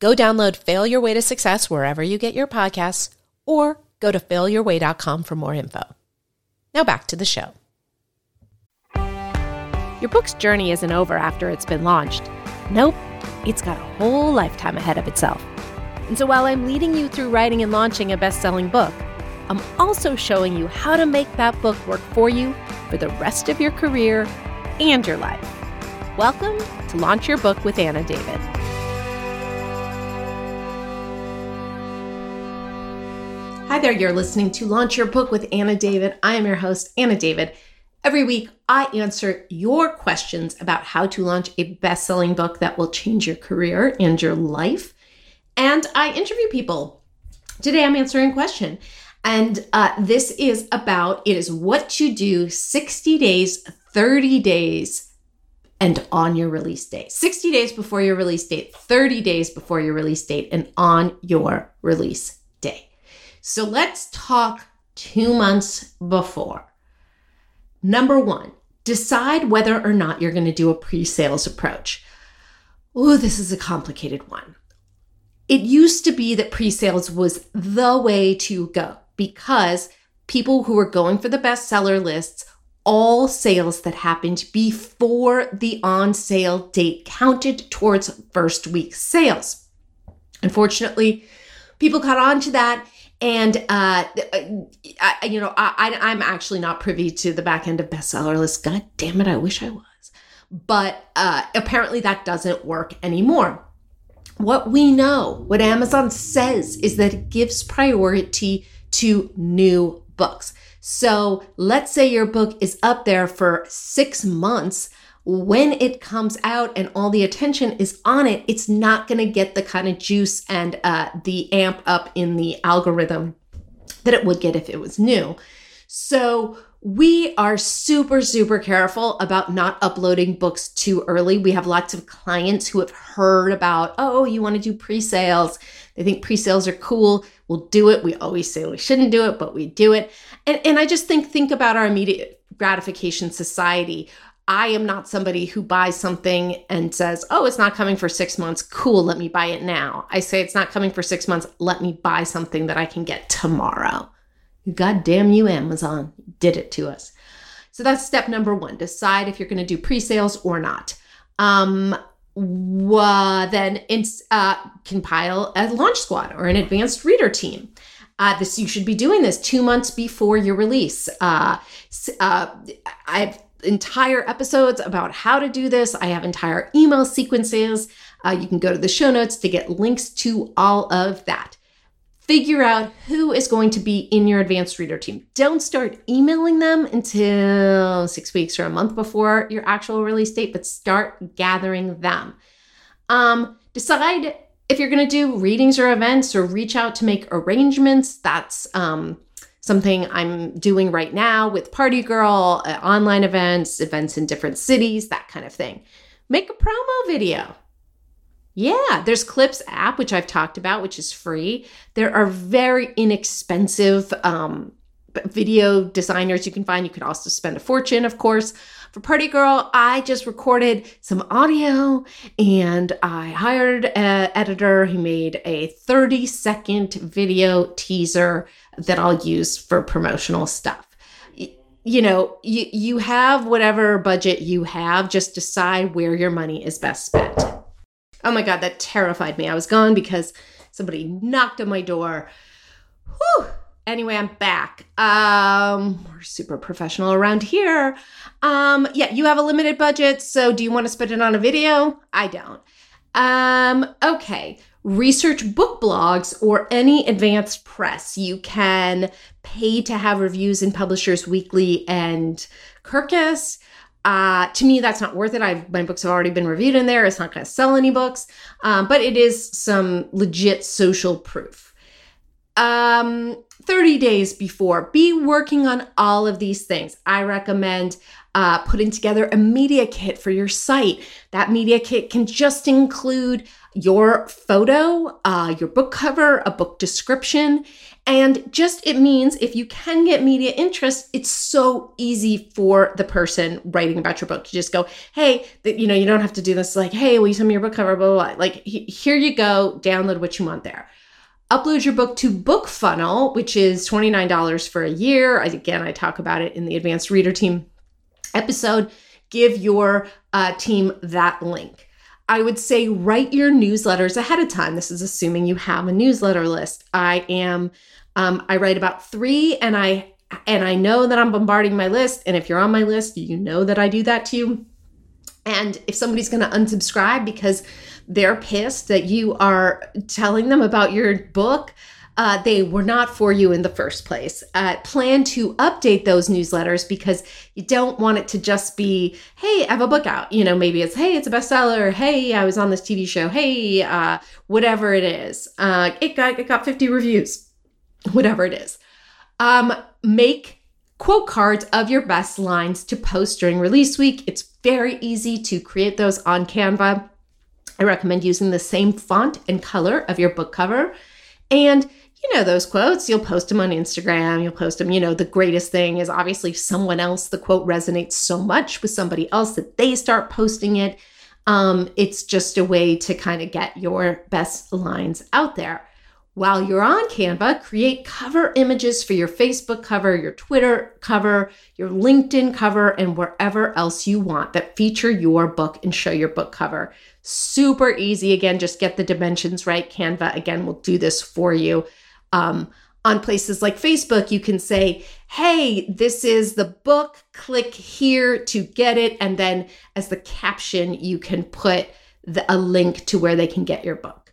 Go download Fail Your Way to Success wherever you get your podcasts or go to failyourway.com for more info. Now back to the show. Your book's journey isn't over after it's been launched. Nope, it's got a whole lifetime ahead of itself. And so while I'm leading you through writing and launching a best selling book, I'm also showing you how to make that book work for you for the rest of your career and your life. Welcome to Launch Your Book with Anna David. Hi there, you're listening to Launch Your Book with Anna David. I am your host, Anna David. Every week, I answer your questions about how to launch a best selling book that will change your career and your life. And I interview people. Today, I'm answering a question. And uh, this is about it is what you do 60 days, 30 days, and on your release date. 60 days before your release date, 30 days before your release date, and on your release day. So let's talk two months before. Number one, decide whether or not you're going to do a pre sales approach. Oh, this is a complicated one. It used to be that pre sales was the way to go because people who were going for the bestseller lists, all sales that happened before the on sale date counted towards first week sales. Unfortunately, people caught on to that and uh, I, you know, I, I'm actually not privy to the back end of bestseller lists. God damn it, I wish I was. But uh, apparently that doesn't work anymore. What we know, what Amazon says, is that it gives priority to new books. So let's say your book is up there for six months when it comes out and all the attention is on it, it's not going to get the kind of juice and uh, the amp up in the algorithm that it would get if it was new. So we are super, super careful about not uploading books too early. We have lots of clients who have heard about, oh, you want to do pre sales. They think pre sales are cool. We'll do it. We always say we shouldn't do it, but we do it. And, and I just think, think about our immediate gratification society. I am not somebody who buys something and says, oh, it's not coming for six months. Cool, let me buy it now. I say, it's not coming for six months. Let me buy something that I can get tomorrow. God damn you, Amazon. did it to us. So that's step number one decide if you're going to do pre sales or not. Um, uh, then it's, uh, compile a launch squad or an advanced reader team. Uh, this you should be doing this two months before your release. Uh, uh, I've entire episodes about how to do this. I have entire email sequences. Uh, you can go to the show notes to get links to all of that. Figure out who is going to be in your advanced reader team. Don't start emailing them until six weeks or a month before your actual release date, but start gathering them. Um, decide if you're going to do readings or events or reach out to make arrangements. That's um, something I'm doing right now with Party Girl, uh, online events, events in different cities, that kind of thing. Make a promo video. Yeah, there's Clips app, which I've talked about, which is free. There are very inexpensive um, video designers you can find. You could also spend a fortune, of course. For Party Girl, I just recorded some audio and I hired an editor who made a 30 second video teaser that I'll use for promotional stuff. You know, you, you have whatever budget you have, just decide where your money is best spent. Oh my God, that terrified me. I was gone because somebody knocked on my door. Whew. Anyway, I'm back. Um, we're super professional around here. Um, yeah, you have a limited budget, so do you want to spend it on a video? I don't. Um, okay research book blogs or any advanced press. You can pay to have reviews in Publishers Weekly and Kirkus. Uh, to me, that's not worth it. I've, my books have already been reviewed in there. It's not going to sell any books, um, but it is some legit social proof. um, 30 days before. Be working on all of these things. I recommend uh, putting together a media kit for your site. That media kit can just include your photo, uh, your book cover, a book description, and just it means if you can get media interest, it's so easy for the person writing about your book to just go, hey, you know, you don't have to do this like, hey, will you send me your book cover, blah, blah, blah. Like, here you go, download what you want there. Upload your book to BookFunnel, which is $29 for a year. Again, I talk about it in the Advanced Reader Team episode. Give your uh, team that link. I would say write your newsletters ahead of time. This is assuming you have a newsletter list. I am um, I write about three, and I and I know that I'm bombarding my list. And if you're on my list, you know that I do that to you. And if somebody's going to unsubscribe because they're pissed that you are telling them about your book, uh, they were not for you in the first place. Uh, plan to update those newsletters because you don't want it to just be, hey, I have a book out. You know, maybe it's, hey, it's a bestseller. Hey, I was on this TV show. Hey, uh, whatever it is. Uh, it got it got 50 reviews whatever it is. Um, make quote cards of your best lines to post during release week. It's very easy to create those on Canva. I recommend using the same font and color of your book cover. And you know those quotes, you'll post them on Instagram, you'll post them. You know, the greatest thing is obviously someone else, the quote resonates so much with somebody else that they start posting it. Um, it's just a way to kind of get your best lines out there. While you're on Canva, create cover images for your Facebook cover, your Twitter cover, your LinkedIn cover, and wherever else you want that feature your book and show your book cover. Super easy. Again, just get the dimensions right. Canva, again, will do this for you. Um, on places like Facebook, you can say, hey, this is the book, click here to get it. And then as the caption, you can put the, a link to where they can get your book.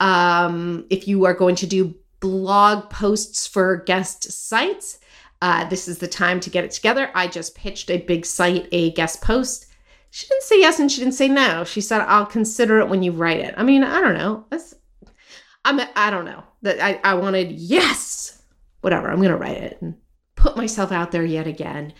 Um, if you are going to do blog posts for guest sites, uh, this is the time to get it together. I just pitched a big site, a guest post. She didn't say yes and she didn't say no. She said, I'll consider it when you write it. I mean, I don't know. That's, I'm, I don't know. That I, I wanted, yes, whatever. I'm going to write it and put myself out there yet again.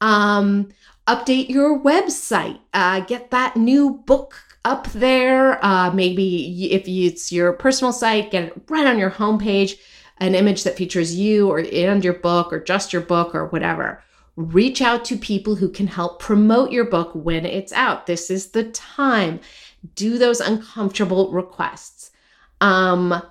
Um, update your website. Uh, get that new book up there. Uh, maybe if it's your personal site, get it right on your homepage, an image that features you or and your book or just your book or whatever. Reach out to people who can help promote your book when it's out. This is the time. Do those uncomfortable requests. Um,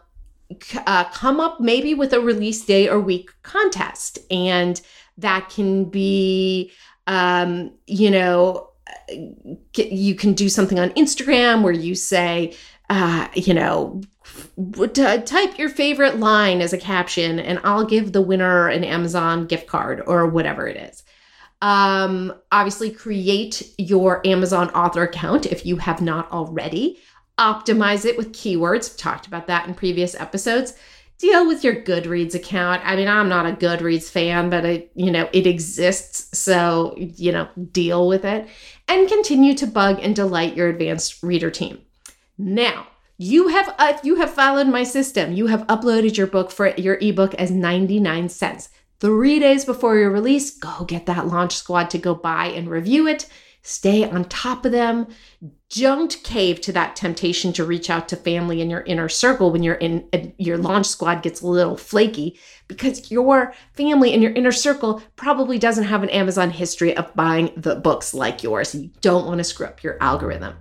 uh, come up maybe with a release day or week contest, and that can be, um, you know, you can do something on Instagram where you say, uh, you know, type your favorite line as a caption, and I'll give the winner an Amazon gift card or whatever it is. Um, obviously, create your Amazon author account if you have not already. Optimize it with keywords. I've talked about that in previous episodes deal with your Goodreads account. I mean, I'm not a Goodreads fan, but it, you know, it exists, so you know, deal with it and continue to bug and delight your advanced reader team. Now, you have uh, you have followed my system, you have uploaded your book for your ebook as 99 cents. 3 days before your release, go get that launch squad to go buy and review it. Stay on top of them. Don't cave to that temptation to reach out to family in your inner circle when you're in your launch squad gets a little flaky because your family in your inner circle probably doesn't have an Amazon history of buying the books like yours. You don't want to screw up your algorithm.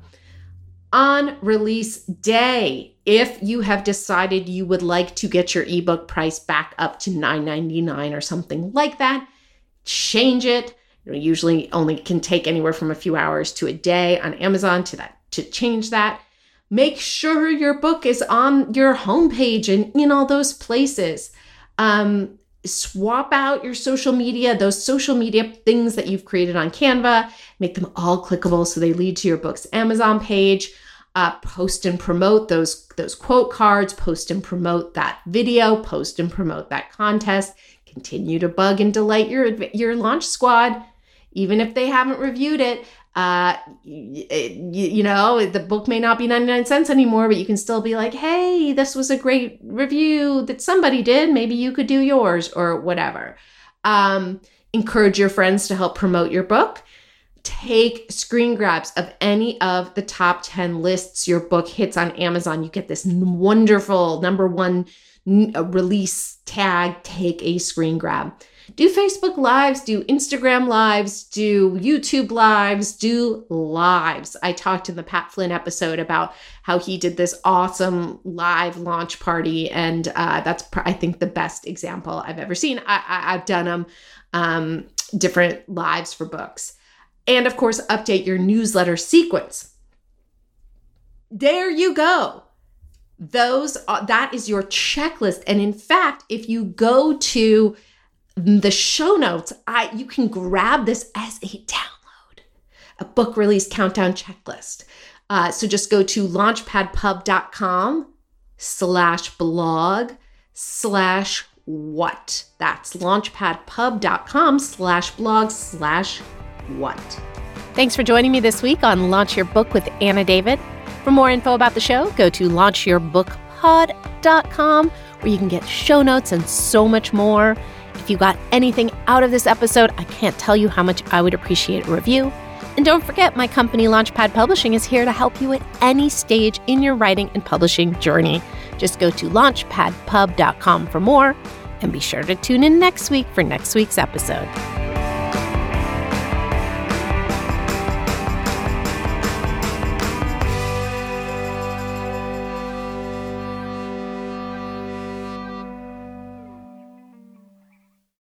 On release day, if you have decided you would like to get your ebook price back up to $9.99 or something like that, change it you know, usually only can take anywhere from a few hours to a day on Amazon to that to change that. Make sure your book is on your homepage and in all those places. Um, swap out your social media, those social media things that you've created on Canva, make them all clickable so they lead to your book's Amazon page. Uh, post and promote those those quote cards. Post and promote that video. Post and promote that contest. Continue to bug and delight your your launch squad even if they haven't reviewed it, uh, you, you know, the book may not be 99 cents anymore, but you can still be like, hey, this was a great review that somebody did. Maybe you could do yours or whatever. Um, encourage your friends to help promote your book. Take screen grabs of any of the top 10 lists your book hits on Amazon. You get this wonderful number one release tag. Take a screen grab do Facebook lives, do Instagram lives, do YouTube lives, do lives. I talked in the Pat Flynn episode about how he did this awesome live launch party, and uh, that's I think the best example I've ever seen. I, have done them um, different lives for books, and of course, update your newsletter sequence. There you go those that is your checklist and in fact if you go to the show notes, I you can grab this as a download, a book release countdown checklist. Uh, so just go to launchpadpub.com slash blog slash what. That's launchpadpub.com slash blog slash what. Thanks for joining me this week on Launch Your Book with Anna David. For more info about the show, go to launchyourbookpod.com where you can get show notes and so much more. If you got anything out of this episode, I can't tell you how much I would appreciate a review. And don't forget, my company Launchpad Publishing is here to help you at any stage in your writing and publishing journey. Just go to launchpadpub.com for more and be sure to tune in next week for next week's episode.